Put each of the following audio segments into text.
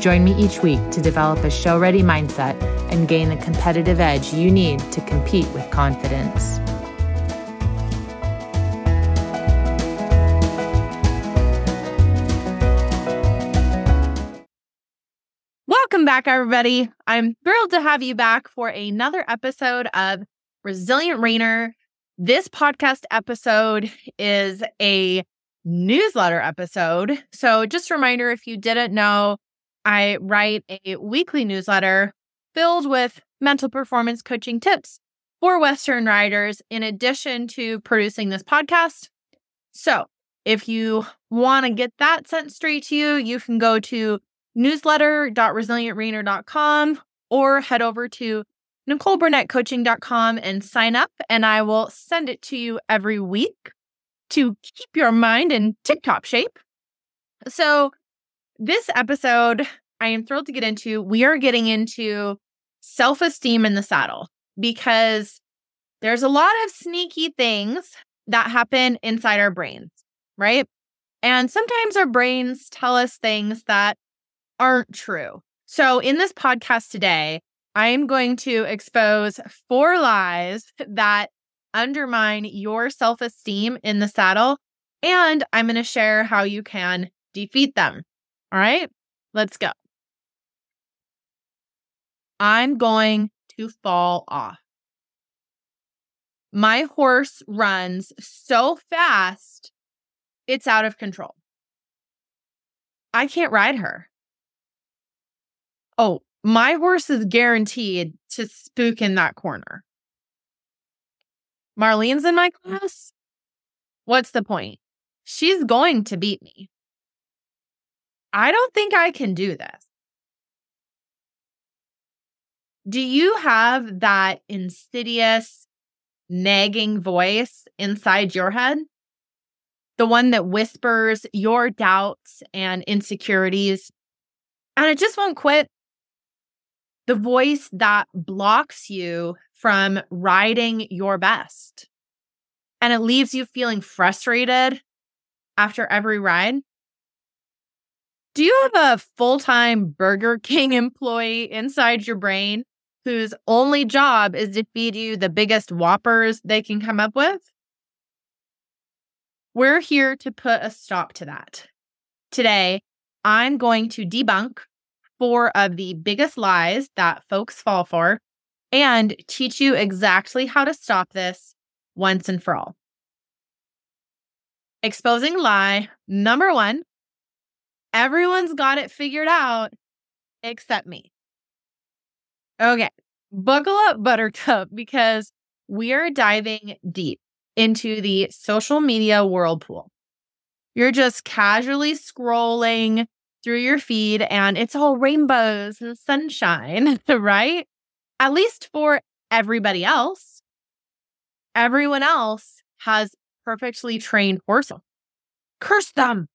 Join me each week to develop a show ready mindset and gain the competitive edge you need to compete with confidence. Welcome back, everybody. I'm thrilled to have you back for another episode of Resilient Reiner. This podcast episode is a newsletter episode. So, just a reminder if you didn't know, I write a weekly newsletter filled with mental performance coaching tips for Western riders, in addition to producing this podcast. So, if you want to get that sent straight to you, you can go to newsletter.resilientreiner.com or head over to NicoleBurnettCoaching.com and sign up, and I will send it to you every week to keep your mind in tip top shape. So, this episode, I am thrilled to get into. We are getting into self esteem in the saddle because there's a lot of sneaky things that happen inside our brains, right? And sometimes our brains tell us things that aren't true. So, in this podcast today, I'm going to expose four lies that undermine your self esteem in the saddle. And I'm going to share how you can defeat them. All right, let's go. I'm going to fall off. My horse runs so fast, it's out of control. I can't ride her. Oh, my horse is guaranteed to spook in that corner. Marlene's in my class. What's the point? She's going to beat me. I don't think I can do this. Do you have that insidious, nagging voice inside your head? The one that whispers your doubts and insecurities, and it just won't quit the voice that blocks you from riding your best. And it leaves you feeling frustrated after every ride. Do you have a full time Burger King employee inside your brain whose only job is to feed you the biggest whoppers they can come up with? We're here to put a stop to that. Today, I'm going to debunk four of the biggest lies that folks fall for and teach you exactly how to stop this once and for all. Exposing lie number one everyone's got it figured out except me. Okay, buckle up, Buttercup, because we are diving deep into the social media whirlpool. You're just casually scrolling through your feed and it's all rainbows and sunshine, right? At least for everybody else. Everyone else has perfectly trained horses. Curse them.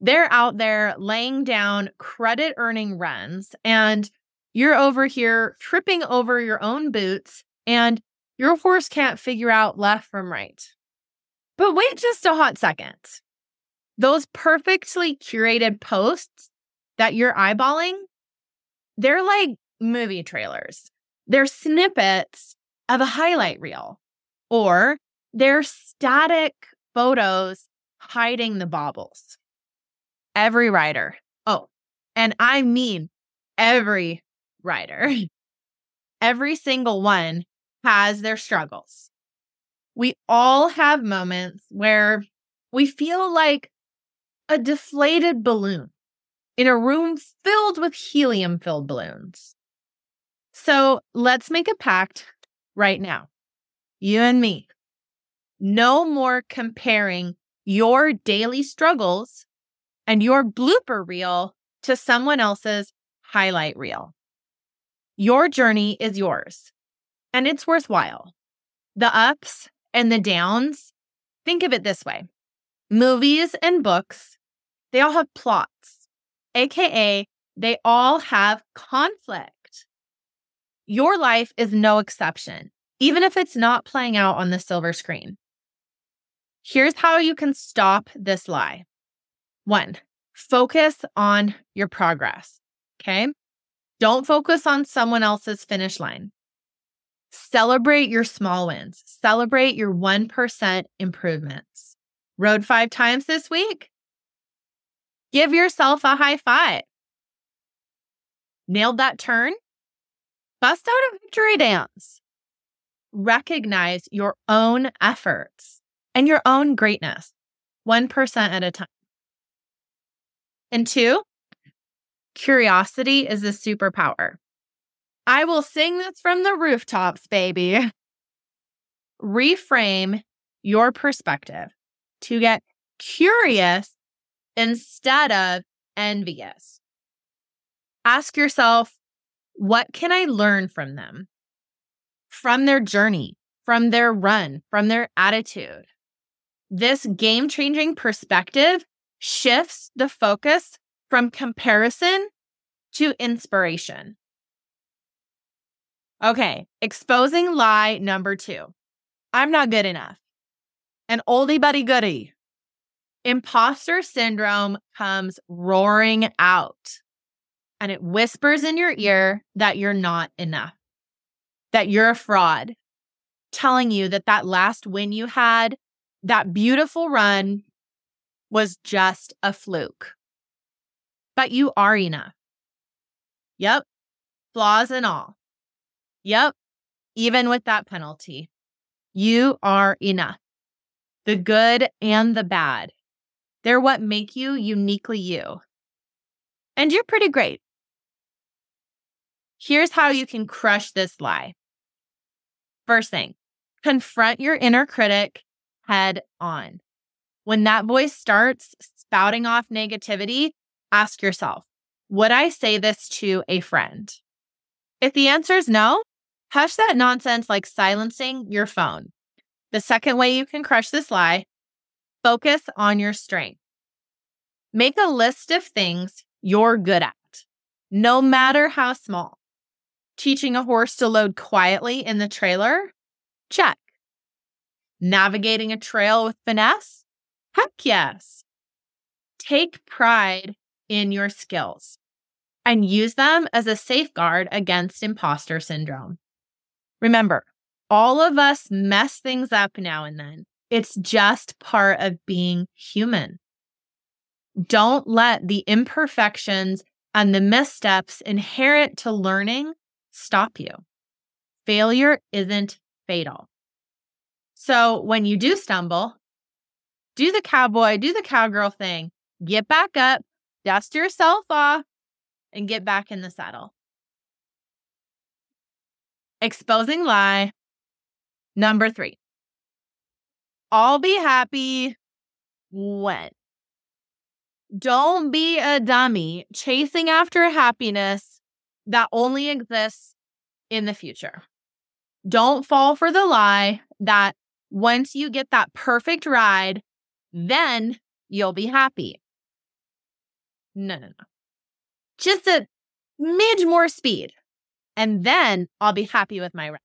They're out there laying down credit earning runs, and you're over here tripping over your own boots, and your horse can't figure out left from right. But wait just a hot second those perfectly curated posts that you're eyeballing, they're like movie trailers. They're snippets of a highlight reel, or they're static photos hiding the baubles. Every rider, oh, and I mean every rider, every single one has their struggles. We all have moments where we feel like a deflated balloon in a room filled with helium filled balloons. So let's make a pact right now. You and me. No more comparing your daily struggles and your blooper reel to someone else's highlight reel. Your journey is yours and it's worthwhile. The ups and the downs, think of it this way movies and books, they all have plots, AKA, they all have conflict. Your life is no exception, even if it's not playing out on the silver screen. Here's how you can stop this lie. One, focus on your progress. Okay. Don't focus on someone else's finish line. Celebrate your small wins. Celebrate your 1% improvements. Rode five times this week? Give yourself a high five. Nailed that turn? Bust out a victory dance. Recognize your own efforts and your own greatness, 1% at a time. And two, curiosity is a superpower. I will sing this from the rooftops, baby. Reframe your perspective to get curious instead of envious. Ask yourself, what can I learn from them? From their journey, from their run, from their attitude. This game changing perspective shifts the focus from comparison to inspiration. Okay, exposing lie number two. I'm not good enough. An oldie buddy goodie. Imposter syndrome comes roaring out and it whispers in your ear that you're not enough, that you're a fraud, telling you that that last win you had, that beautiful run was just a fluke. But you are enough. Yep, flaws and all. Yep, even with that penalty, you are enough. The good and the bad. They're what make you uniquely you. And you're pretty great. Here's how you can crush this lie. First thing, confront your inner critic head on. When that voice starts spouting off negativity, ask yourself, would I say this to a friend? If the answer is no, hush that nonsense like silencing your phone. The second way you can crush this lie, focus on your strength. Make a list of things you're good at, no matter how small. Teaching a horse to load quietly in the trailer? Check. Navigating a trail with finesse? Heck yes. Take pride in your skills and use them as a safeguard against imposter syndrome. Remember, all of us mess things up now and then. It's just part of being human. Don't let the imperfections and the missteps inherent to learning stop you. Failure isn't fatal. So when you do stumble, do the cowboy, do the cowgirl thing, get back up, dust yourself off, and get back in the saddle. Exposing lie. Number three. I'll be happy when. Don't be a dummy chasing after happiness that only exists in the future. Don't fall for the lie that once you get that perfect ride, then you'll be happy. No, no, no. Just a midge more speed, and then I'll be happy with my ride.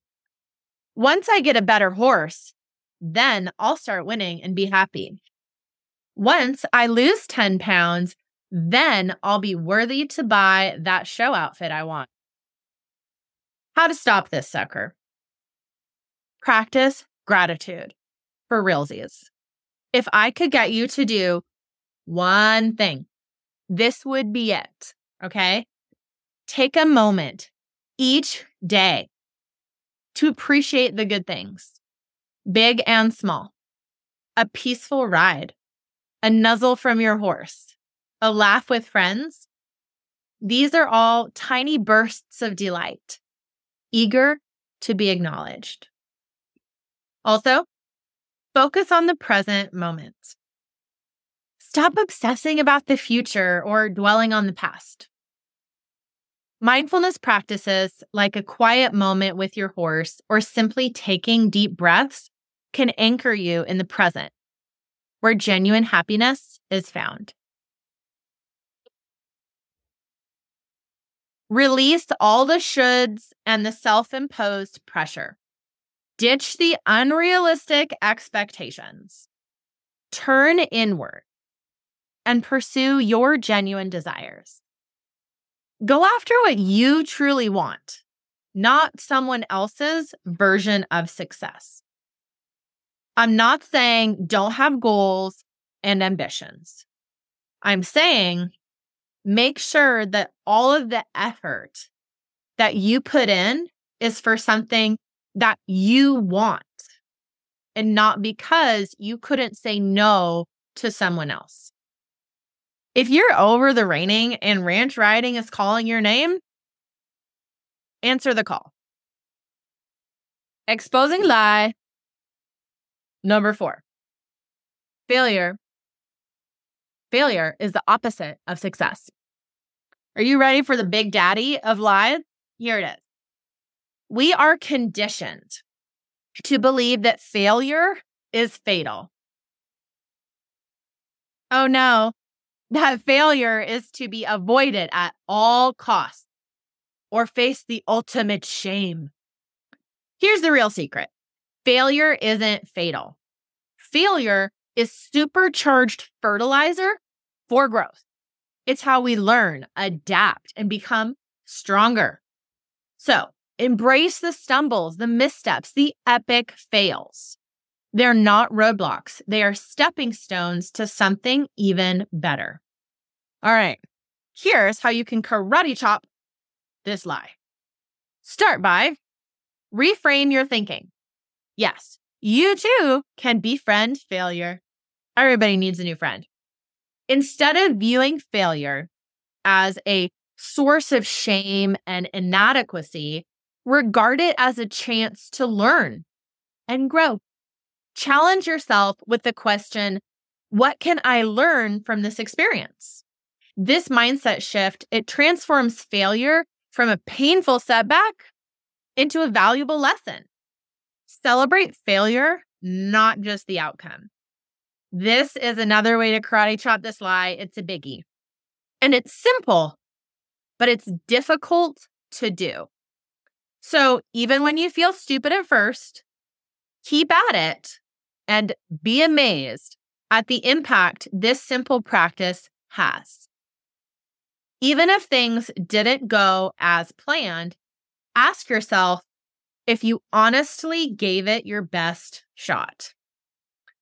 Once I get a better horse, then I'll start winning and be happy. Once I lose 10 pounds, then I'll be worthy to buy that show outfit I want. How to stop this sucker? Practice gratitude for realsies. If I could get you to do one thing, this would be it. Okay. Take a moment each day to appreciate the good things, big and small, a peaceful ride, a nuzzle from your horse, a laugh with friends. These are all tiny bursts of delight, eager to be acknowledged. Also, focus on the present moment. Stop obsessing about the future or dwelling on the past. Mindfulness practices like a quiet moment with your horse or simply taking deep breaths can anchor you in the present, where genuine happiness is found. Release all the shoulds and the self imposed pressure. Ditch the unrealistic expectations. Turn inward and pursue your genuine desires. Go after what you truly want, not someone else's version of success. I'm not saying don't have goals and ambitions. I'm saying make sure that all of the effort that you put in is for something that you want and not because you couldn't say no to someone else. If you're over the reining and ranch riding is calling your name, answer the call. Exposing lie. Number four, failure. Failure is the opposite of success. Are you ready for the big daddy of lies? Here it is. We are conditioned to believe that failure is fatal. Oh no, that failure is to be avoided at all costs or face the ultimate shame. Here's the real secret failure isn't fatal. Failure is supercharged fertilizer for growth. It's how we learn, adapt, and become stronger. So embrace the stumbles, the missteps, the epic fails. They're not roadblocks, they are stepping stones to something even better. All right, here's how you can karate chop this lie. Start by reframe your thinking. Yes, you too can befriend failure. Everybody needs a new friend. Instead of viewing failure as a source of shame and inadequacy, regard it as a chance to learn and grow. Challenge yourself with the question, what can I learn from this experience? This mindset shift, it transforms failure from a painful setback into a valuable lesson. Celebrate failure, not just the outcome. This is another way to karate chop this lie. It's a biggie. And it's simple, but it's difficult to do. So even when you feel stupid at first, keep at it and be amazed at the impact this simple practice has. Even if things didn't go as planned, ask yourself if you honestly gave it your best shot.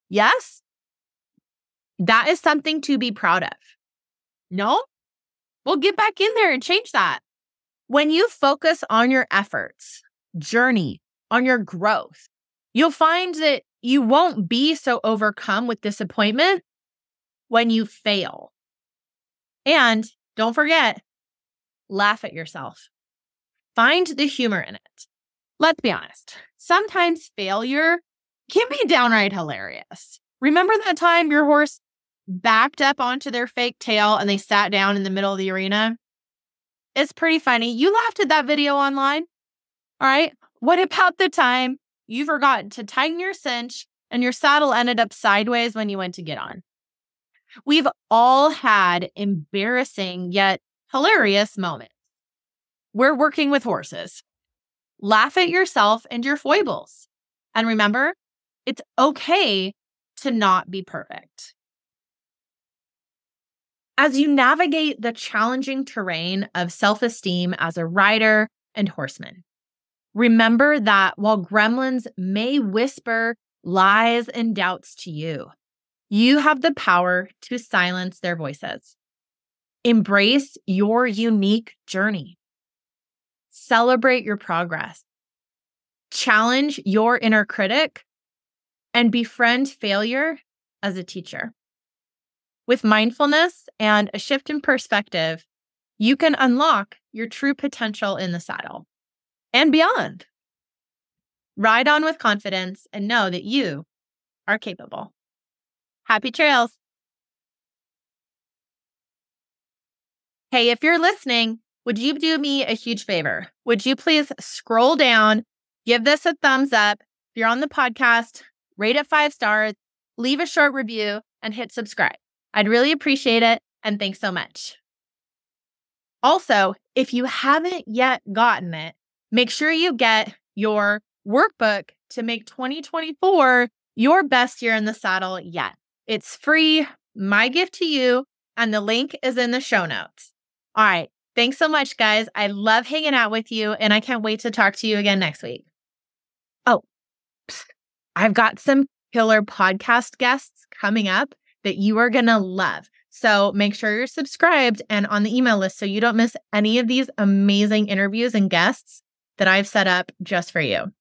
Yes, that is something to be proud of. No? Well, get back in there and change that. When you focus on your efforts, journey, on your growth, you'll find that you won't be so overcome with disappointment when you fail. And don't forget, laugh at yourself. Find the humor in it. Let's be honest, sometimes failure can be downright hilarious. Remember that time your horse backed up onto their fake tail and they sat down in the middle of the arena? It's pretty funny. You laughed at that video online. All right. What about the time you forgot to tighten your cinch and your saddle ended up sideways when you went to get on? We've all had embarrassing yet hilarious moments. We're working with horses. Laugh at yourself and your foibles. And remember, it's okay to not be perfect. As you navigate the challenging terrain of self esteem as a rider and horseman, remember that while gremlins may whisper lies and doubts to you, you have the power to silence their voices. Embrace your unique journey. Celebrate your progress. Challenge your inner critic and befriend failure as a teacher. With mindfulness and a shift in perspective, you can unlock your true potential in the saddle and beyond. Ride on with confidence and know that you are capable. Happy trails. Hey, if you're listening, would you do me a huge favor? Would you please scroll down, give this a thumbs up? If you're on the podcast, rate it five stars, leave a short review, and hit subscribe. I'd really appreciate it. And thanks so much. Also, if you haven't yet gotten it, make sure you get your workbook to make 2024 your best year in the saddle yet. It's free, my gift to you, and the link is in the show notes. All right. Thanks so much, guys. I love hanging out with you, and I can't wait to talk to you again next week. Oh, I've got some killer podcast guests coming up that you are going to love. So make sure you're subscribed and on the email list so you don't miss any of these amazing interviews and guests that I've set up just for you.